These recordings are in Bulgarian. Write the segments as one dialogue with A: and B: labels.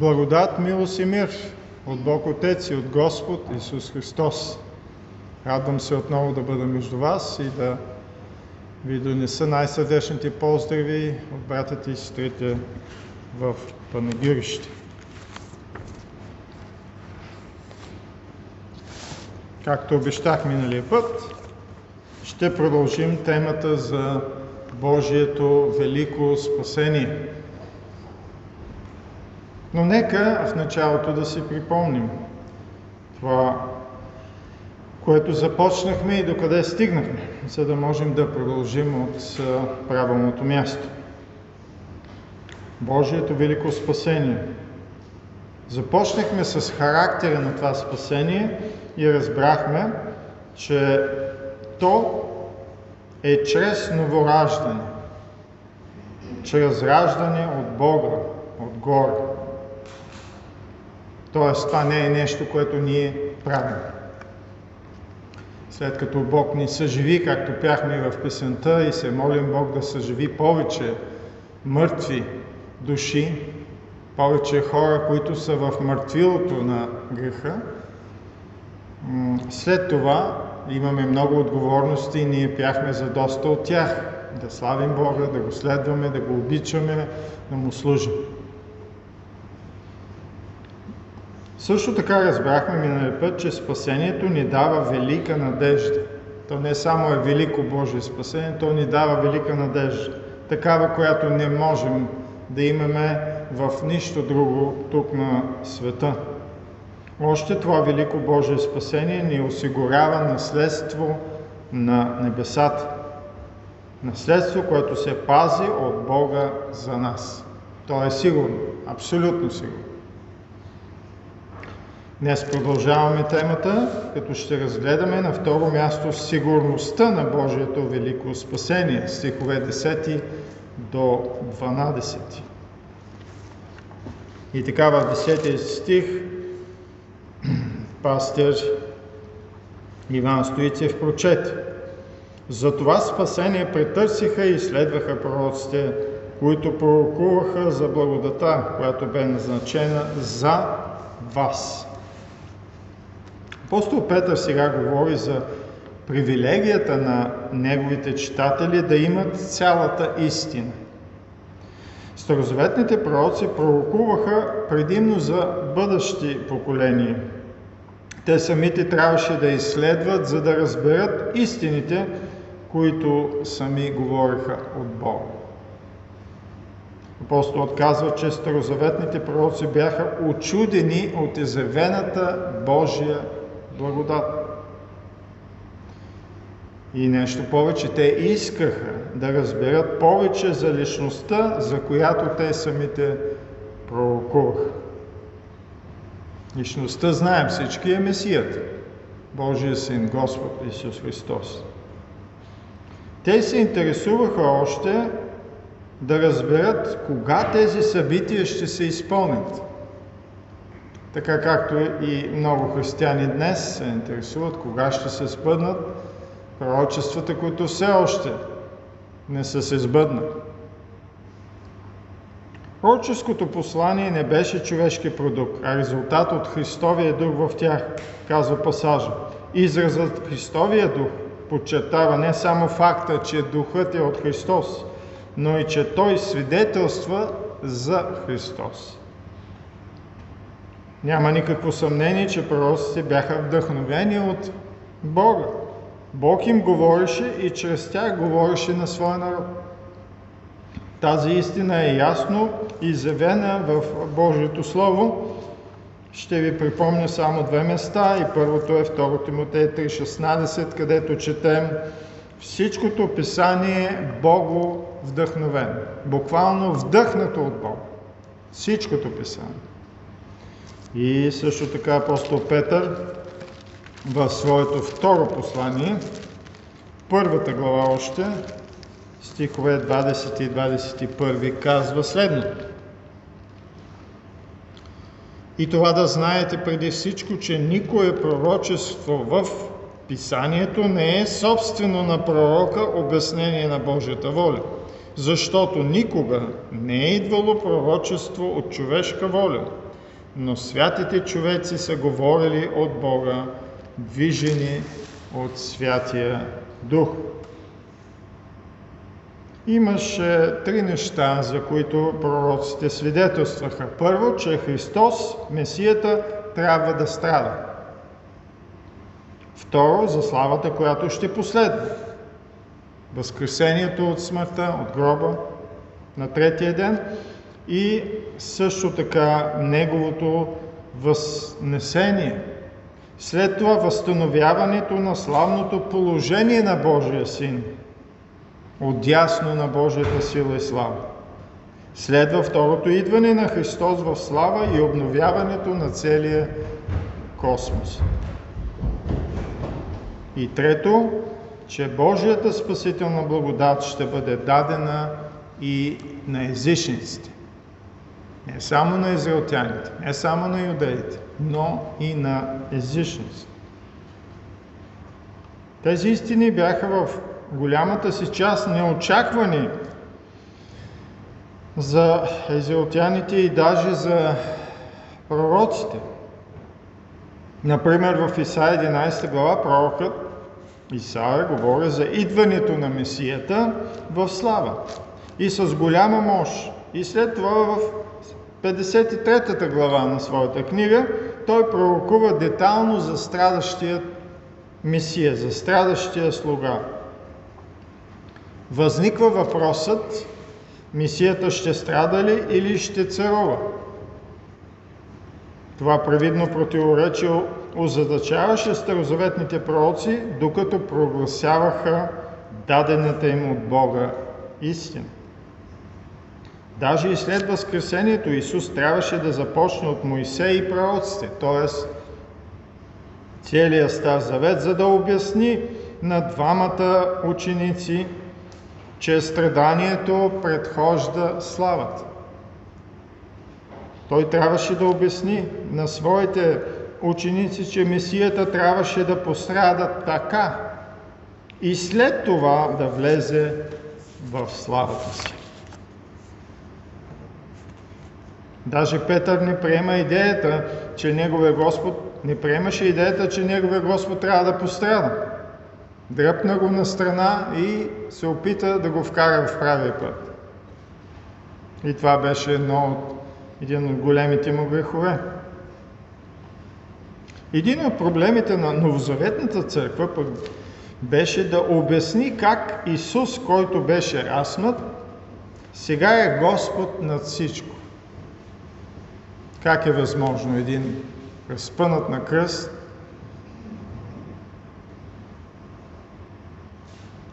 A: Благодат, милост и мир от Бог Отец и от Господ Исус Христос. Радвам се отново да бъда между вас и да ви донеса най-сърдечните поздрави от братята и сестрите в Панагирище. Както обещах миналия път, ще продължим темата за Божието велико спасение. Но нека в началото да си припомним това, което започнахме и докъде стигнахме, за да можем да продължим от правилното място. Божието велико спасение. Започнахме с характера на това спасение и разбрахме, че то е чрез новораждане, чрез раждане от Бога, отгоре. Тоест, това не е нещо, което ние правим. След като Бог ни съживи, както пяхме в песента и се молим Бог да съживи повече мъртви души, повече хора, които са в мъртвилото на греха, след това имаме много отговорности и ние пяхме за доста от тях. Да славим Бога, да го следваме, да го обичаме, да му служим. Също така разбрахме миналия път, че спасението ни дава велика надежда. То не само е велико Божие спасение, то ни дава велика надежда. Такава, която не можем да имаме в нищо друго тук на света. Още това велико Божие спасение ни осигурява наследство на небесата. Наследство, което се пази от Бога за нас. То е сигурно, абсолютно сигурно. Днес продължаваме темата, като ще разгледаме на второ място сигурността на Божието велико спасение, стихове 10 до 12. И така в 10 стих пастир Иван Стоицев прочете. За това спасение претърсиха и следваха пророците, които пророкуваха за благодата, която бе назначена за вас. Апостол Петър сега говори за привилегията на неговите читатели да имат цялата истина. Старозаветните пророци пророкуваха предимно за бъдещи поколения. Те самите трябваше да изследват, за да разберат истините, които сами говориха от Бога. Апостолът казва, че старозаветните пророци бяха очудени от изявената Божия благодат. И нещо повече, те искаха да разберат повече за личността, за която те самите пророкуваха. Личността знаем всички е Месията, Божия Син, Господ Исус Христос. Те се интересуваха още да разберат кога тези събития ще се изпълнят. Така както и много християни днес се интересуват кога ще се сбъднат пророчествата, които все още не са се сбъднали. Пророческото послание не беше човешки продукт, а резултат от Христовия дух в тях, казва пасажа. Изразът Христовия дух подчертава не само факта, че духът е от Христос, но и че той свидетелства за Христос. Няма никакво съмнение, че пророците бяха вдъхновени от Бога. Бог им говореше и чрез тях говореше на своя народ. Тази истина е ясно изявена в Божието Слово. Ще ви припомня само две места и първото е 2 Тимотей 3.16, където четем Всичкото писание е Богу вдъхновено. Буквално вдъхнато от Бога. Всичкото писание. И също така апостол Петър в своето второ послание, първата глава още, стихове 20 и 21 казва следното. И това да знаете преди всичко, че никое пророчество в Писанието не е собствено на пророка обяснение на Божията воля, защото никога не е идвало пророчество от човешка воля, но святите човеци са говорили от Бога, движени от Святия Дух. Имаше три неща, за които пророците свидетелстваха. Първо, че Христос, Месията, трябва да страда. Второ, за славата, която ще последва. Възкресението от смъртта, от гроба на третия ден и също така Неговото възнесение. След това възстановяването на славното положение на Божия Син, отясно на Божията сила и слава. Следва второто идване на Христос в слава и обновяването на целия космос. И трето, че Божията спасителна благодат ще бъде дадена и на езичниците. Не само на израелтяните, не само на юдеите, но и на езичниците. Тези истини бяха в голямата си част неочаквани за езиотяните и даже за пророците. Например, в Исаия 11 глава пророкът Исаия говори за идването на Месията в слава и с голяма мощ. И след това в 53-та глава на своята книга той пророкува детално за страдащия Месия, за страдащия слуга. Възниква въпросът, Месията ще страда ли или ще царува? Това привидно противоречие озадачаваше старозаветните пророци, докато прогласяваха дадената им от Бога истина. Даже и след Възкресението Исус трябваше да започне от Моисей и пророците, т.е. целият Стар Завет, за да обясни на двамата ученици, че страданието предхожда славата. Той трябваше да обясни на своите ученици, че Месията трябваше да пострада така и след това да влезе в славата си. Даже Петър не приема идеята, че Неговия Господ, не приемаше идеята, че Неговия Господ трябва да пострада. Дръпна го на страна и се опита да го вкара в правия път. И това беше едно от, един от големите му грехове. Един от проблемите на Новозаветната църква пък беше да обясни как Исус, който беше размът, сега е Господ над всичко. Как е възможно един разпънат на кръст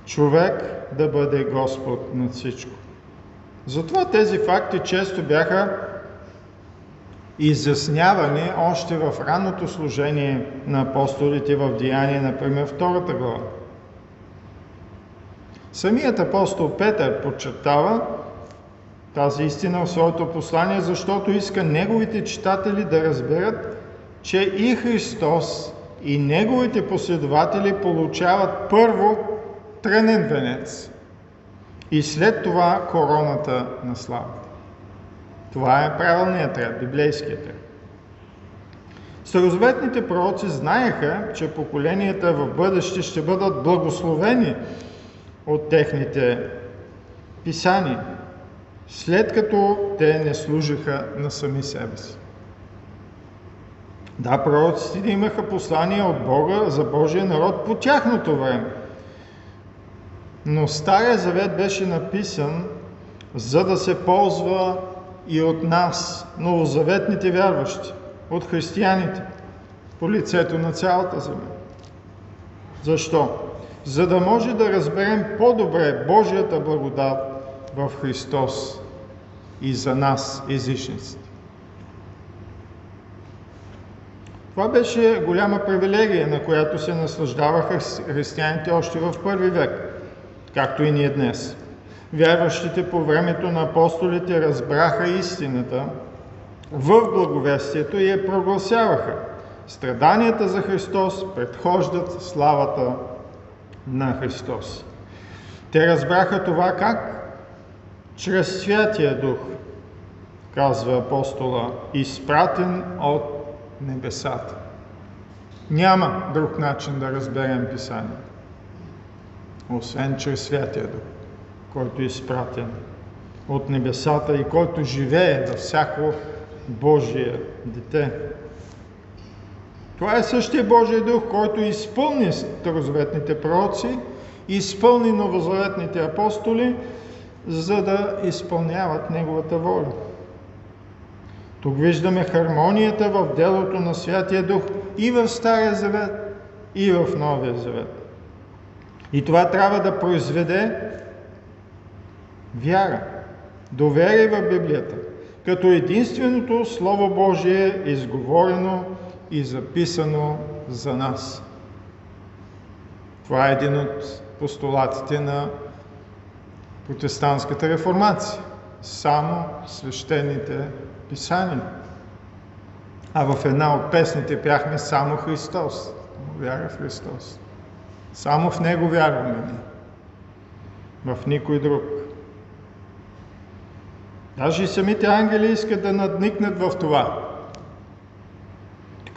A: човек да бъде Господ над всичко? Затова тези факти често бяха изяснявани още в ранното служение на апостолите в Деяние, например, втората глава. Самият апостол Петър подчертава, тази истина в своето послание, защото иска неговите читатели да разберат, че и Христос, и неговите последователи получават първо тренен венец и след това короната на славата. Това е правилният ред, библейският ред. Старозаветните пророци знаеха, че поколенията в бъдеще ще бъдат благословени от техните писания след като те не служиха на сами себе си. Да, пророците имаха послания от Бога за Божия народ по тяхното време. Но Стария завет беше написан, за да се ползва и от нас, новозаветните вярващи, от християните, по лицето на цялата земя. Защо? За да може да разберем по-добре Божията благодат в Христос и за нас, езичниците. Това беше голяма привилегия, на която се наслаждаваха християните още в първи век, както и ние днес. Вярващите по времето на апостолите разбраха истината в благовестието и я прогласяваха. Страданията за Христос предхождат славата на Христос. Те разбраха това как? Чрез Святия Дух, казва апостола, изпратен от небесата. Няма друг начин да разберем Писание, освен чрез Святия Дух, който е изпратен от небесата и който живее във всяко Божие дете. Това е същия Божия дух, който изпълни старозаветните пророци, изпълни новозаветните апостоли, за да изпълняват Неговата воля. Тук виждаме хармонията в делото на Святия Дух и в Стария Завет, и в Новия Завет. И това трябва да произведе вяра, доверие в Библията, като единственото Слово Божие е изговорено и записано за нас. Това е един от постулатите на протестантската реформация. Само свещените писания. А в една от песните пяхме само Христос. Вяра в Христос. Само в Него вярваме ни. В никой друг. Даже и самите ангели искат да надникнат в това.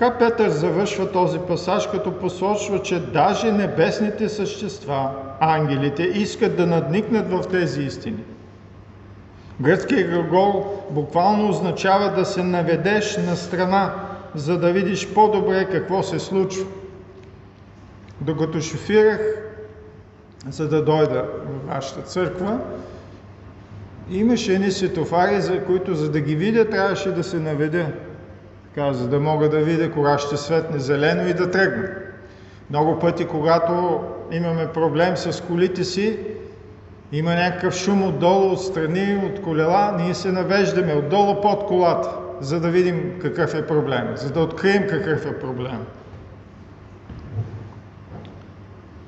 A: Така Петър завършва този пасаж, като посочва, че даже небесните същества, ангелите, искат да надникнат в тези истини. Гръцкият глагол буквално означава да се наведеш на страна, за да видиш по-добре какво се случва. Докато шофирах, за да дойда в вашата църква, имаше едни светофари, за които за да ги видя трябваше да се наведа така, за да мога да видя кога ще светне зелено и да тръгна. Много пъти, когато имаме проблем с колите си, има някакъв шум отдолу, отстрани, от колела, ние се навеждаме отдолу под колата, за да видим какъв е проблем, за да открием какъв е проблем.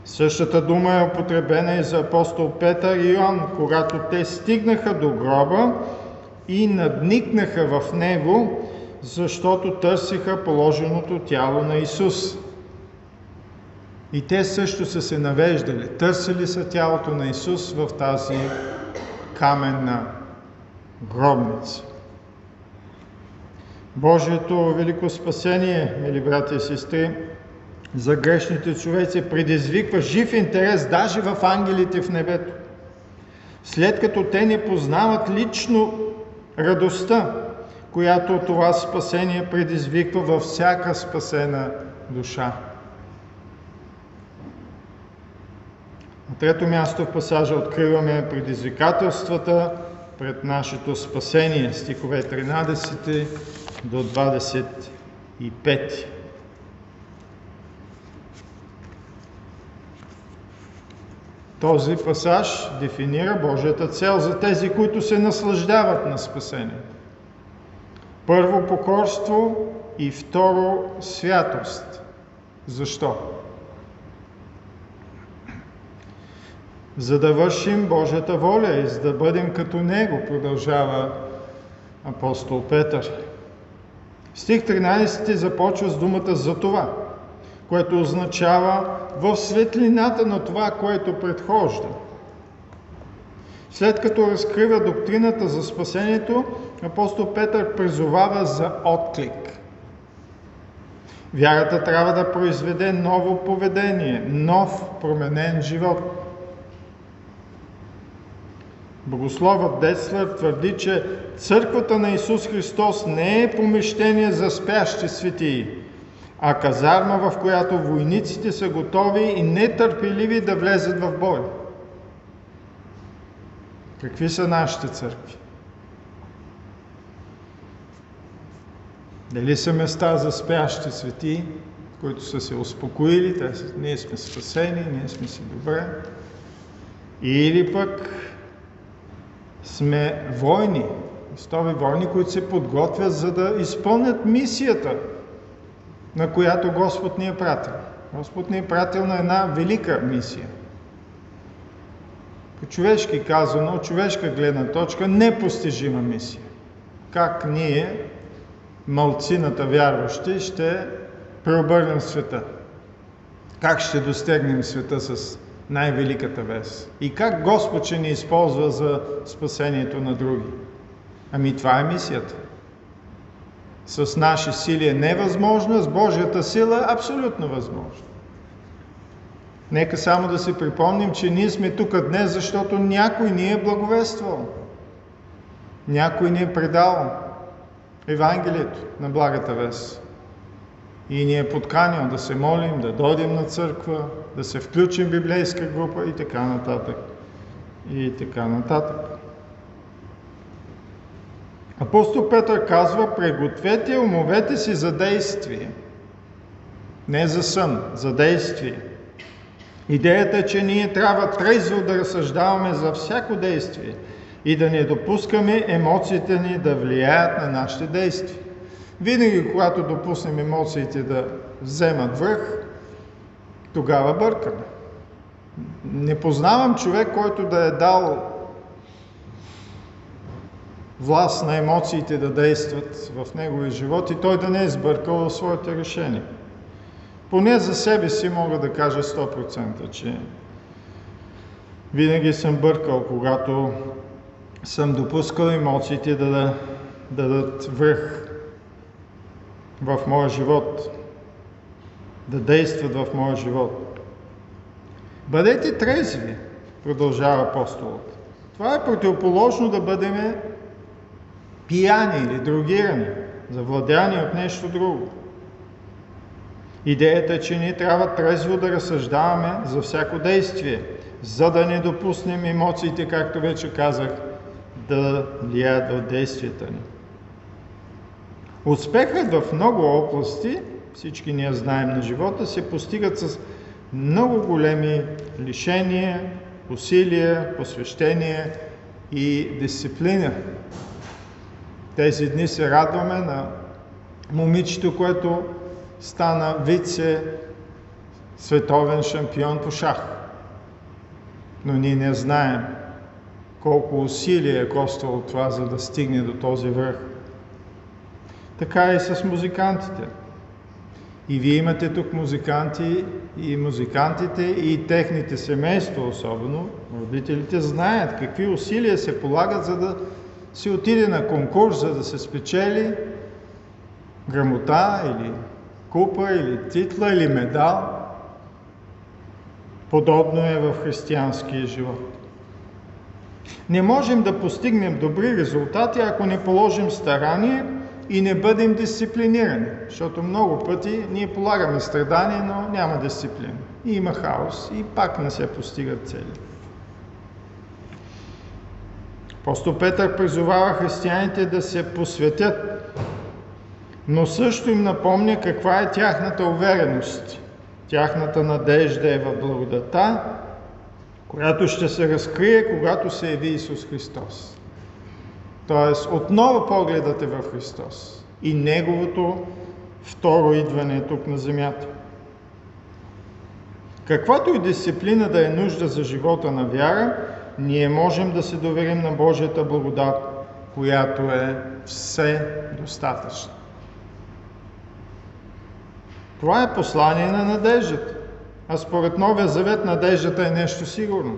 A: Същата дума е употребена и за апостол Петър и Йоанн, когато те стигнаха до гроба и надникнаха в него, защото търсиха положеното тяло на Исус. И те също са се навеждали, търсили са тялото на Исус в тази каменна гробница. Божието велико спасение, мили брати и сестри, за грешните човеци предизвиква жив интерес даже в ангелите в небето. След като те не познават лично радостта, която това спасение предизвиква във всяка спасена душа. На трето място в пасажа откриваме предизвикателствата пред нашето спасение, стихове 13 до 25. Този пасаж дефинира Божията цел за тези, които се наслаждават на спасението. Първо покорство и второ святост. Защо? За да вършим Божията воля и за да бъдем като Него, продължава апостол Петър. Стих 13 започва с думата за това, което означава в светлината на това, което предхожда. След като разкрива доктрината за спасението, апостол Петър призовава за отклик. Вярата трябва да произведе ново поведение, нов променен живот. Богословът Децлер твърди, че църквата на Исус Христос не е помещение за спящи светии, а казарма, в която войниците са готови и нетърпеливи да влезат в бой. Какви са нашите църкви? Дали са места за спящи свети, които са се успокоили, те ние сме спасени, ние сме си добре, или пък сме войни, стови войни, които се подготвят за да изпълнят мисията, на която Господ ни е пратил. Господ ни е пратил на една велика мисия. По човешки казано, човешка гледна точка, непостижима мисия. Как ние малцината вярващи ще преобърнем света. Как ще достигнем света с най-великата вест. И как Господ ще ни използва за спасението на други. Ами това е мисията. С наши сили е невъзможно, с Божията сила е абсолютно възможно. Нека само да си припомним, че ние сме тук днес, защото някой ни е благовествал. Някой ни е предал Евангелието на благата вест. И ни е подканил да се молим, да дойдем на църква, да се включим в библейска група и така нататък. И така нататък. Апостол Петър казва, пригответе умовете си за действие. Не за сън, за действие. Идеята е, че ние трябва трезво да разсъждаваме за всяко действие и да не допускаме емоциите ни да влияят на нашите действия. Винаги, когато допуснем емоциите да вземат връх, тогава бъркаме. Не познавам човек, който да е дал власт на емоциите да действат в неговия живот и той да не е сбъркал в своите решения. Поне за себе си мога да кажа 100%, че винаги съм бъркал, когато съм допускал емоциите да, да, да дадат връх в моя живот, да действат в моя живот. Бъдете трезви, продължава апостолът. Това е противоположно да бъдем пияни или другирани, завладяни от нещо друго. Идеята е, че ние трябва трезво да разсъждаваме за всяко действие, за да не допуснем емоциите, както вече казах, да влияят в действията ни. Успехът в много области, всички ние знаем на живота, се постигат с много големи лишения, усилия, посвещение и дисциплина. Тези дни се радваме на момичето, което стана вице световен шампион по шах. Но ние не знаем колко усилие е коствало това, за да стигне до този връх. Така и с музикантите. И вие имате тук музиканти и музикантите и техните семейства особено, родителите знаят какви усилия се полагат, за да се отиде на конкурс, за да се спечели грамота или купа или титла или медал. Подобно е в християнския живот. Не можем да постигнем добри резултати, ако не положим старание и не бъдем дисциплинирани, защото много пъти ние полагаме страдание, но няма дисциплина. И има хаос и пак не се постигат цели. Апостол Петър призовава християните да се посветят, но също им напомня каква е тяхната увереност. Тяхната надежда е в благодата, която ще се разкрие, когато се яви Исус Христос. Тоест, отново погледате в Христос и Неговото второ идване е тук на земята. Каквато и дисциплина да е нужда за живота на вяра, ние можем да се доверим на Божията благодат, която е все достатъчна. Това е послание на надеждата. А според Новия Завет надеждата е нещо сигурно.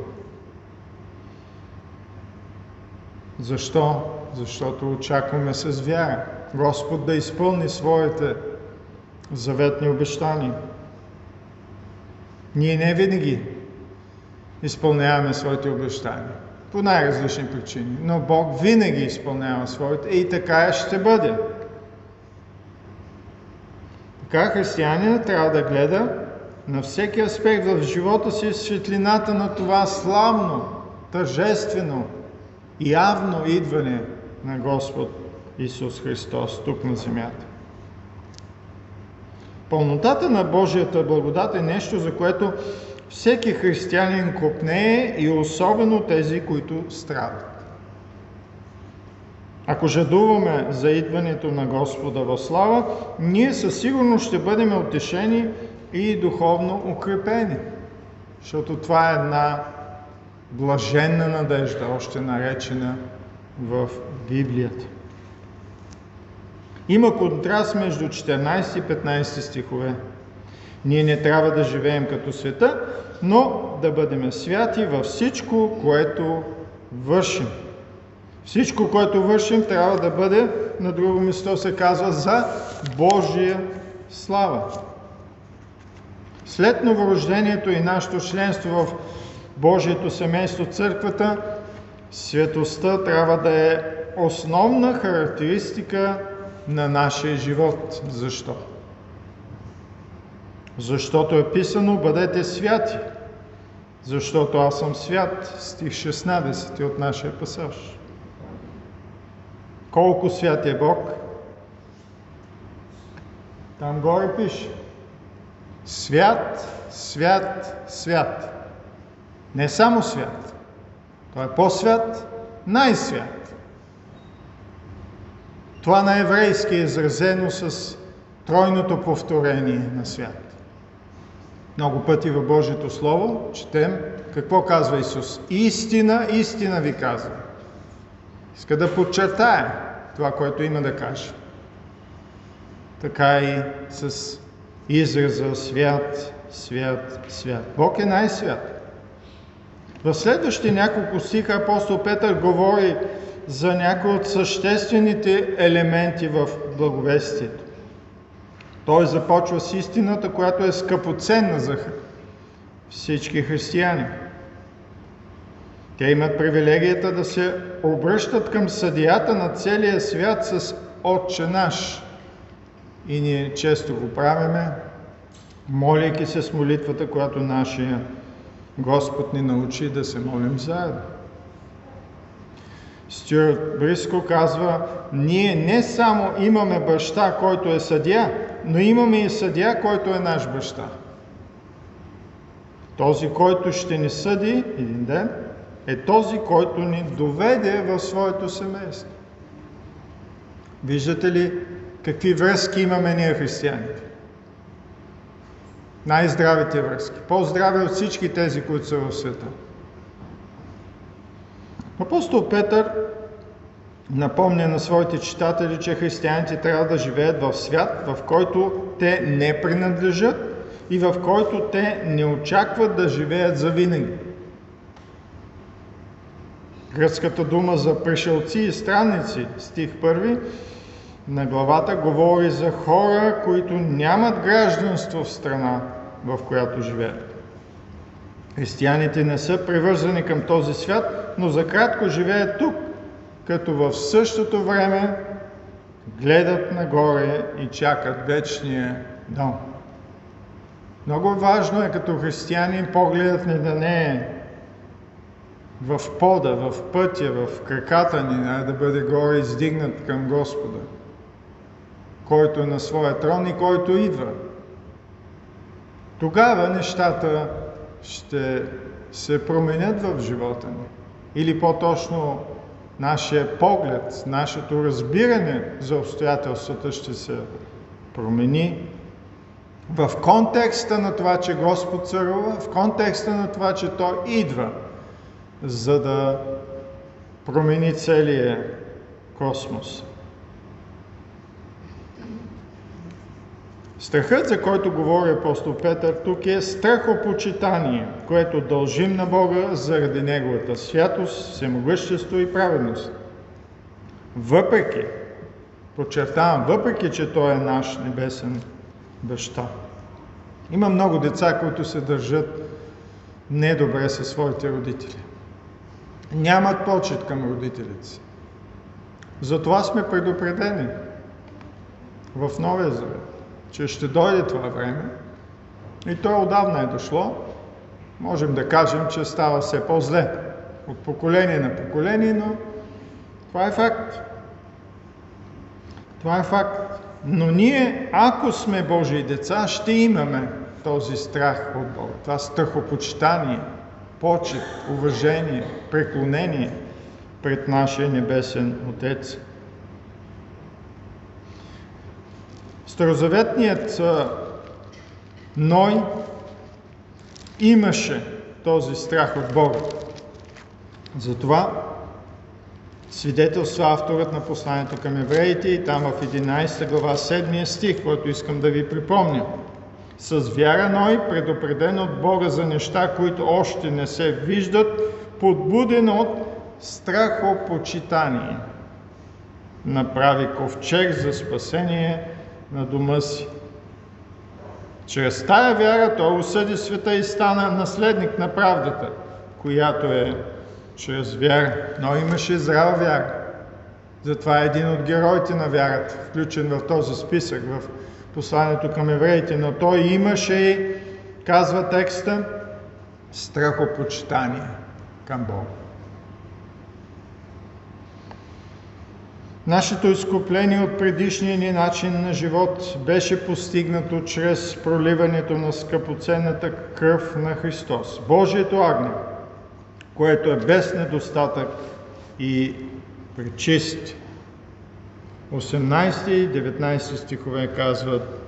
A: Защо? Защото очакваме с вяра Господ да изпълни своите заветни обещания. Ние не винаги изпълняваме своите обещания. По най-различни причини. Но Бог винаги изпълнява своите и така ще бъде. Така християнинът трябва да гледа на всеки аспект в живота си светлината на това славно, тържествено, явно идване на Господ Исус Христос тук на земята. Пълнотата на Божията благодат е нещо, за което всеки християнин копнее и особено тези, които страдат. Ако жадуваме за идването на Господа в слава, ние със сигурност ще бъдем утешени и духовно укрепени. Защото това е една блаженна надежда, още наречена в Библията. Има контраст между 14 и 15 стихове. Ние не трябва да живеем като света, но да бъдем святи във всичко, което вършим. Всичко, което вършим, трябва да бъде, на друго место се казва, за Божия слава. След новорождението и нашето членство в Божието семейство, църквата, светостта трябва да е основна характеристика на нашия живот. Защо? Защото е писано, бъдете святи, защото аз съм свят, стих 16 от нашия пасаж. Колко свят е Бог? Там горе пише. Свят, свят, свят. Не само свят. Той е по-свят, най-свят. Това на еврейски е изразено с тройното повторение на свят. Много пъти в Божието Слово четем какво казва Исус. Истина, истина ви казва. Иска да подчертая това, което има да каже. Така и с израза свят, свят, свят. Бог е най-свят. В следващите няколко стиха апостол Петър говори за някои от съществените елементи в благовестието. Той започва с истината, която е скъпоценна за всички християни. Те имат привилегията да се обръщат към съдията на целия свят с Отче наш. И ние често го правиме, моляйки се с молитвата, която нашия Господ ни научи да се молим заедно. Стюарт Бриско казва, ние не само имаме баща, който е съдия, но имаме и съдия, който е наш баща. Този, който ще ни съди един ден, е този, който ни доведе в своето семейство. Виждате ли какви връзки имаме ние християните? Най-здравите връзки. По-здрави от всички тези, които са в света. Апостол Петър напомня на своите читатели, че християните трябва да живеят в свят, в който те не принадлежат и в който те не очакват да живеят завинаги. Гръцката дума за пришелци и странници, стих 1 на главата, говори за хора, които нямат гражданство в страна, в която живеят. Християните не са привързани към този свят, но за кратко живеят тук, като в същото време гледат нагоре и чакат вечния дом. Много важно е като християнин погледът ни да не е в пода, в пътя, в краката ни, а да бъде горе издигнат към Господа, който е на своя трон и който идва. Тогава нещата ще се променят в живота ни. Или по-точно нашия поглед, нашето разбиране за обстоятелствата ще се промени в контекста на това, че Господ царува, в контекста на това, че Той идва, за да промени целия космос. Страхът, за който говори апостол Петър тук е страхопочитание, което дължим на Бога заради Неговата святост, всемогъщество и праведност. Въпреки, подчертавам, въпреки, че Той е наш небесен баща. Има много деца, които се държат недобре със своите родители. Нямат почет към родителите си. Затова сме предупредени в Новия Завет че ще дойде това време и то отдавна е дошло. Можем да кажем, че става все по-зле от поколение на поколение, но това е факт. Това е факт. Но ние, ако сме Божии деца, ще имаме този страх от Бога. Това страхопочитание, почет, уважение, преклонение пред нашия Небесен Отец. Старозаветният Ной имаше този страх от Бога. Затова свидетелства авторът на посланието към евреите и там в 11 глава 7 стих, който искам да ви припомня. С вяра Ной, предупреден от Бога за неща, които още не се виждат, подбуден от страхопочитание. Направи ковчег за спасение на дома си. Чрез тая вяра той осъди света и стана наследник на правдата, която е чрез вяра. Но имаше здрава вяра. Затова е един от героите на вярата, включен в този списък, в посланието към евреите. Но той имаше, казва текста, страхопочитание към Бога. Нашето изкупление от предишния ни начин на живот беше постигнато чрез проливането на скъпоценната кръв на Христос. Божието агне, което е без недостатък и пречист. 18 и 19 стихове казват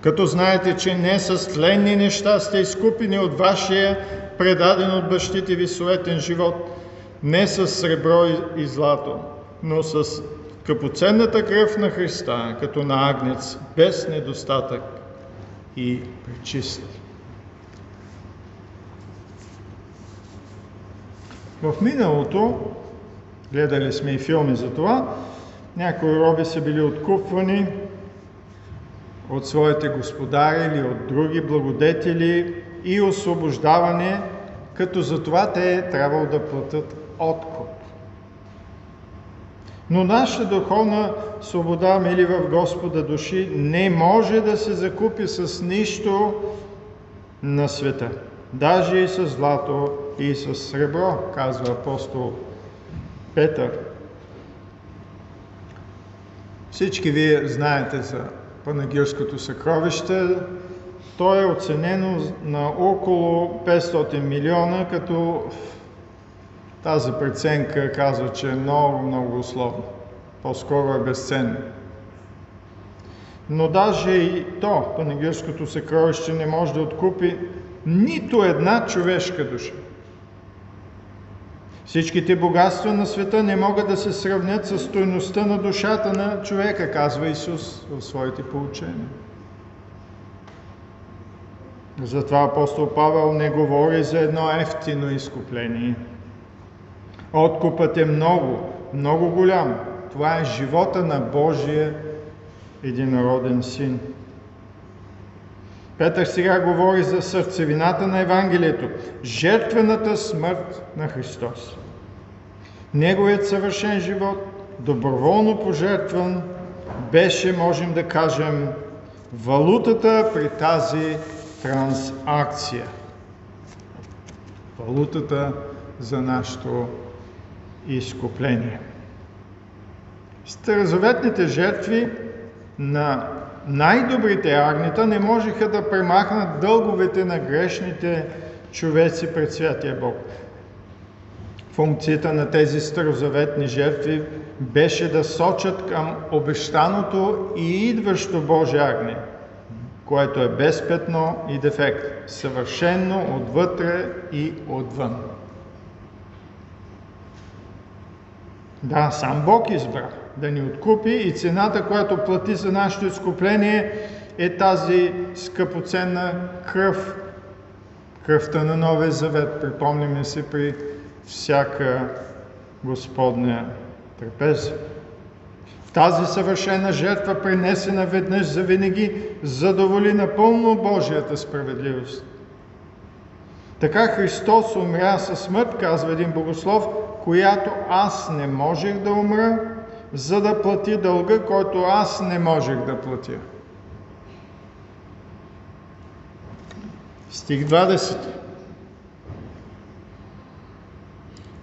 A: като знаете, че не с тленни неща сте изкупени от вашия предаден от бащите ви суетен живот, не с сребро и злато, но с къпоценната кръв на Христа, като на агнец, без недостатък и пречист. В миналото, гледали сме и филми за това, някои роби са били откупвани от своите господари или от други благодетели и освобождаване, като за това те е трябвало да платят откуп. Но нашата духовна свобода, мили в Господа души, не може да се закупи с нищо на света. Даже и с злато и с сребро, казва апостол Петър. Всички вие знаете за Панагирското съкровище. То е оценено на около 500 милиона, като тази преценка казва, че е много, много условно. По-скоро е безценно. Но даже и то, панагирското съкровище, не може да откупи нито една човешка душа. Всичките богатства на света не могат да се сравнят с стойността на душата на човека, казва Исус в своите поучения. Затова апостол Павел не говори за едно ефтино изкупление. Откупът е много, много голям. Това е живота на Божия единороден син. Петър сега говори за сърцевината на Евангелието, жертвената смърт на Христос. Неговият съвършен живот, доброволно пожертван, беше, можем да кажем, валутата при тази трансакция. Валутата за нашето изкупление. Старозаветните жертви на най-добрите агнита не можеха да премахнат дълговете на грешните човеци пред Святия Бог. Функцията на тези старозаветни жертви беше да сочат към обещаното и идващо Божие агне, което е без петно и дефект, съвършено отвътре и отвън. Да, сам Бог избра да ни откупи и цената, която плати за нашето изкупление е тази скъпоценна кръв. Кръвта на Новия Завет, припомняме се при всяка Господня трапеза. Тази съвършена жертва, принесена веднъж за винаги, задоволи напълно Божията справедливост. Така Христос умря със смърт, казва един богослов, която аз не можех да умра, за да плати дълга, който аз не можех да платя. Стих 20.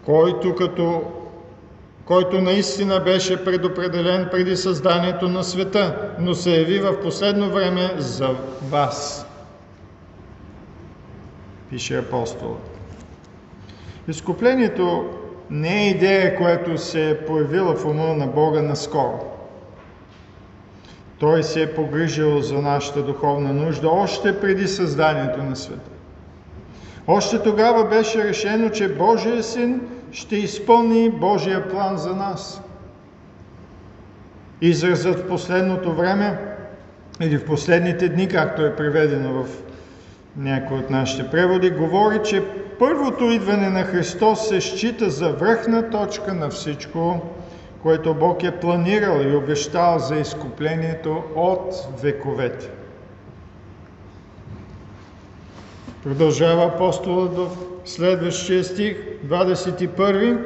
A: Който като който наистина беше предопределен преди създанието на света, но се яви в последно време за вас. Пише апостолът. Изкуплението не е идея, която се е появила в ума на Бога наскоро. Той се е погрижил за нашата духовна нужда още преди създанието на света. Още тогава беше решено, че Божия син ще изпълни Божия план за нас. Изразът в последното време или в последните дни, както е приведено в някой от нашите преводи, говори, че първото идване на Христос се счита за връхна точка на всичко, което Бог е планирал и обещал за изкуплението от вековете. Продължава апостолът в следващия стих, 21.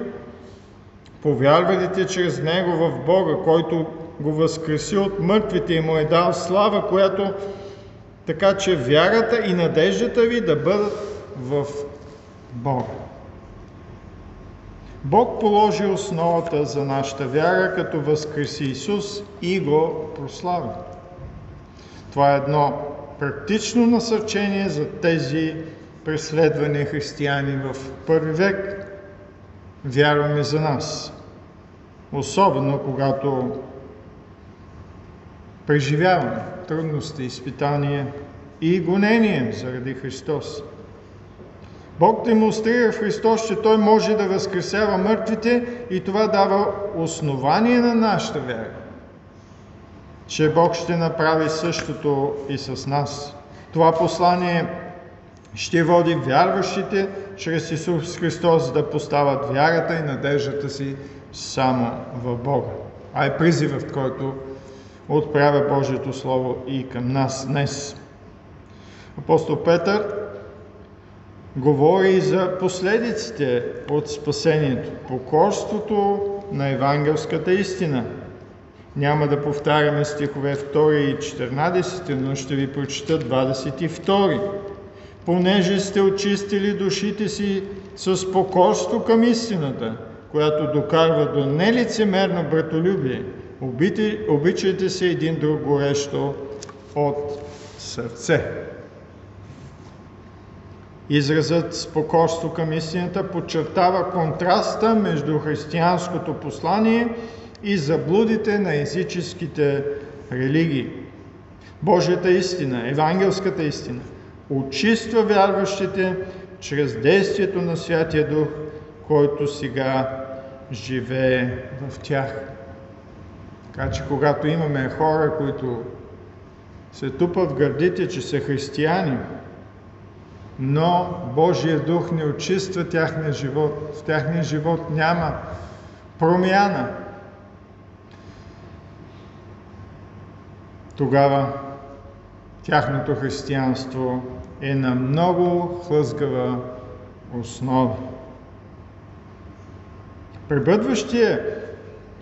A: Повярвайте чрез Него в Бога, който го възкреси от мъртвите и му е дал слава, която така че вярата и надеждата ви да бъдат в Бога. Бог положи основата за нашата вяра, като възкреси Исус и го прослави. Това е едно практично насърчение за тези преследвани християни в първи век. Вярваме за нас. Особено когато преживяваме трудности, изпитания и гонение заради Христос. Бог демонстрира в Христос, че Той може да възкресява мъртвите и това дава основание на нашата вяра. Че Бог ще направи същото и с нас. Това послание ще води вярващите чрез Исус Христос да поставят вярата и надеждата си само в Бога. А е призивът, който отправя Божието Слово и към нас днес. Апостол Петър говори за последиците от спасението, покорството на евангелската истина. Няма да повтаряме стихове 2 и 14, но ще ви прочита 22. Понеже сте очистили душите си с покорство към истината, която докарва до нелицемерно братолюбие, обичайте се един друг горещо от сърце. Изразът спокойство към истината подчертава контраста между християнското послание и заблудите на езическите религии. Божията истина, евангелската истина, очиства вярващите чрез действието на Святия Дух, който сега живее в тях. Така че когато имаме хора, които се тупат в гърдите, че са християни, но Божия дух не очиства тяхния живот. В тяхния живот няма промяна. Тогава тяхното християнство е на много хлъзгава основа. Пребъдващия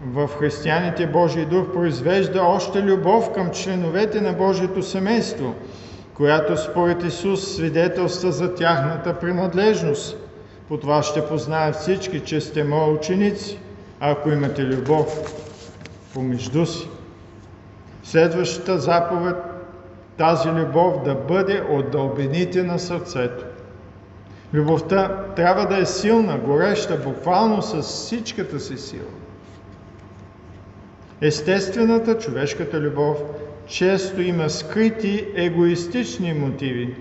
A: в християните Божий дух произвежда още любов към членовете на Божието семейство – която според Исус свидетелства за тяхната принадлежност. По това ще познаят всички, че сте мои ученици, ако имате любов помежду си. Следващата заповед тази любов да бъде от дълбините на сърцето. Любовта трябва да е силна, гореща, буквално с всичката си сила. Естествената човешката любов често има скрити егоистични мотиви,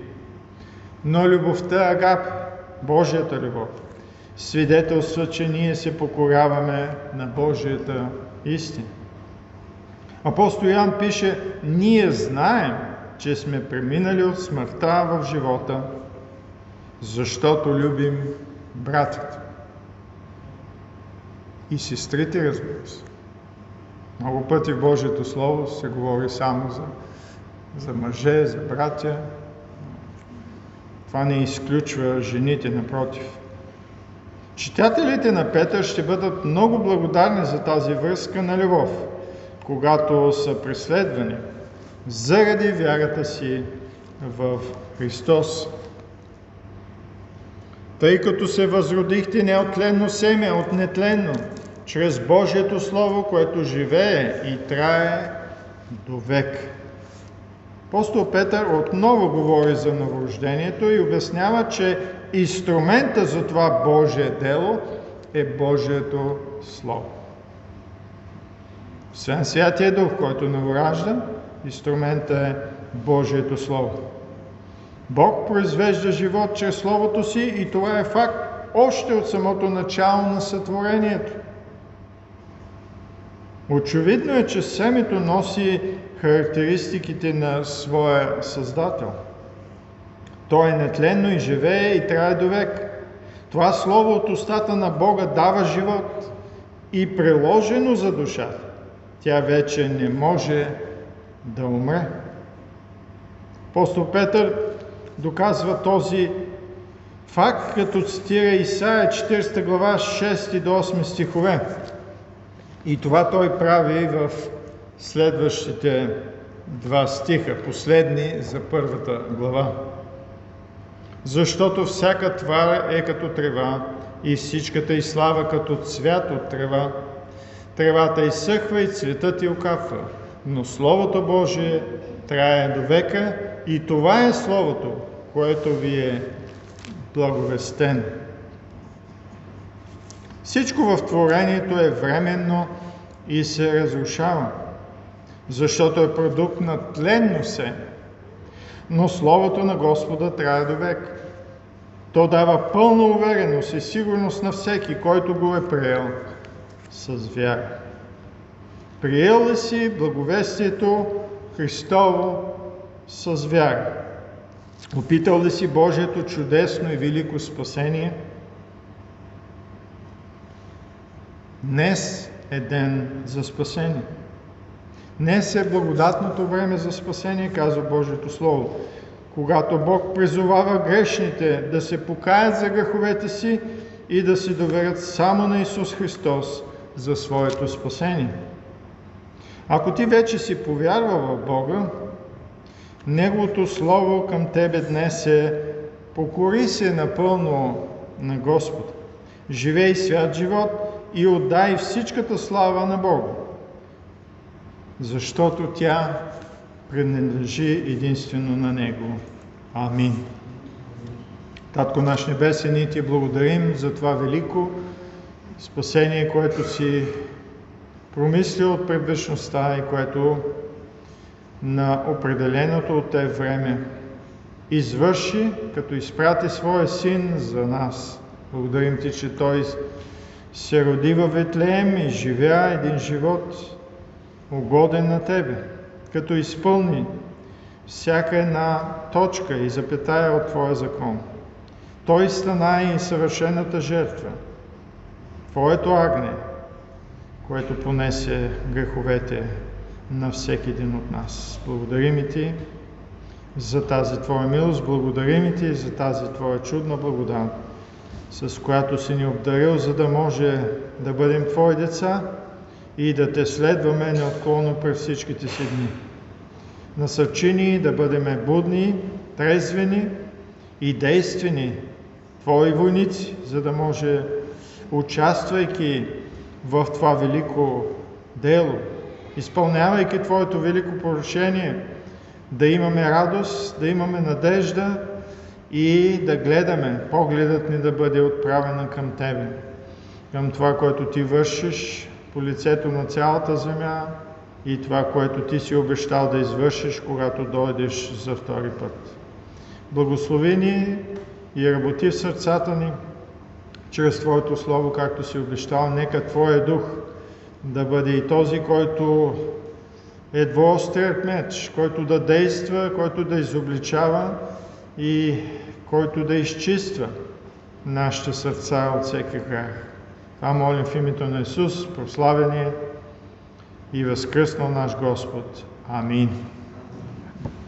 A: но любовта Агап, Божията любов, свидетелства, че ние се покоряваме на Божията истина. Апостол Ян пише, ние знаем, че сме преминали от смъртта в живота, защото любим братите. И сестрите, разбира се. Много пъти в Божието Слово се говори само за, за мъже, за братя. Това не изключва жените, напротив. Читателите на Петър ще бъдат много благодарни за тази връзка на любов, когато са преследвани заради вярата си в Христос. Тъй като се възродихте не от тленно семе, а от нетленно, чрез Божието Слово, което живее и трае до век. Апостол Петър отново говори за новорождението и обяснява, че инструмента за това Божие дело е Божието Слово. Освен Святия Дух, който новоражда, инструмента е Божието Слово. Бог произвежда живот чрез Словото си и това е факт още от самото начало на сътворението – Очевидно е, че семето носи характеристиките на своя Създател. То е нетленно и живее и трае до век. Това слово от устата на Бога дава живот и приложено за душата. Тя вече не може да умре. Апостол Петър доказва този факт, като цитира Исаия 40 глава 6 до 8 стихове. И това той прави в следващите два стиха, последни за първата глава. Защото всяка твар е като трева и всичката и слава като цвят от трева. Тревата изсъхва и цветът и окапва, но Словото Божие трае до века и това е Словото, което ви е благовестено. Всичко в творението е временно и се разрушава, защото е продукт на тленно се. Но Словото на Господа трябва до век. То дава пълна увереност и сигурност на всеки, който го е приел с вяра. Приел ли си благовестието Христово с вяра? Опитал ли си Божието чудесно и велико спасение? Днес е ден за спасение. Днес е благодатното време за спасение, казва Божието Слово. Когато Бог призовава грешните да се покаят за греховете си и да се доверят само на Исус Христос за своето спасение. Ако ти вече си повярвал в Бога, Неговото Слово към тебе днес е покори се напълно на Господа. Живей свят живот и отдай всичката слава на Бога, защото тя принадлежи единствено на Него. Амин. Татко наш Небесен, ние ти благодарим за това велико спасение, което си промислил от предвечността и което на определеното от Те време извърши, като изпрати Своя Син за нас. Благодарим Ти, че Той се роди във Ветлеем и живя един живот угоден на Тебе, като изпълни всяка една точка и запетая от Твоя закон. Той стана и съвършената жертва, Твоето агне, което понесе греховете на всеки един от нас. Благодарим и Ти за тази Твоя милост, благодарим и Ти за тази Твоя чудна благодат, с която си ни обдарил, за да може да бъдем Твои деца и да Те следваме неотклонно през всичките си дни. Насърчи ни да бъдем будни, трезвени и действени Твои войници, за да може, участвайки в това велико дело, изпълнявайки Твоето велико порушение, да имаме радост, да имаме надежда и да гледаме, погледът ни да бъде отправен към Тебе, към това, което Ти вършиш по лицето на цялата земя и това, което Ти си обещал да извършиш, когато дойдеш за втори път. Благослови ни и работи в сърцата ни чрез Твоето Слово, както си обещал. Нека Твоя Дух да бъде и този, който е двоострият меч, който да действа, който да изобличава и който да изчиства нашите сърца от всеки грях. Това молим в името на Исус, прославения и възкръснал наш Господ. Амин.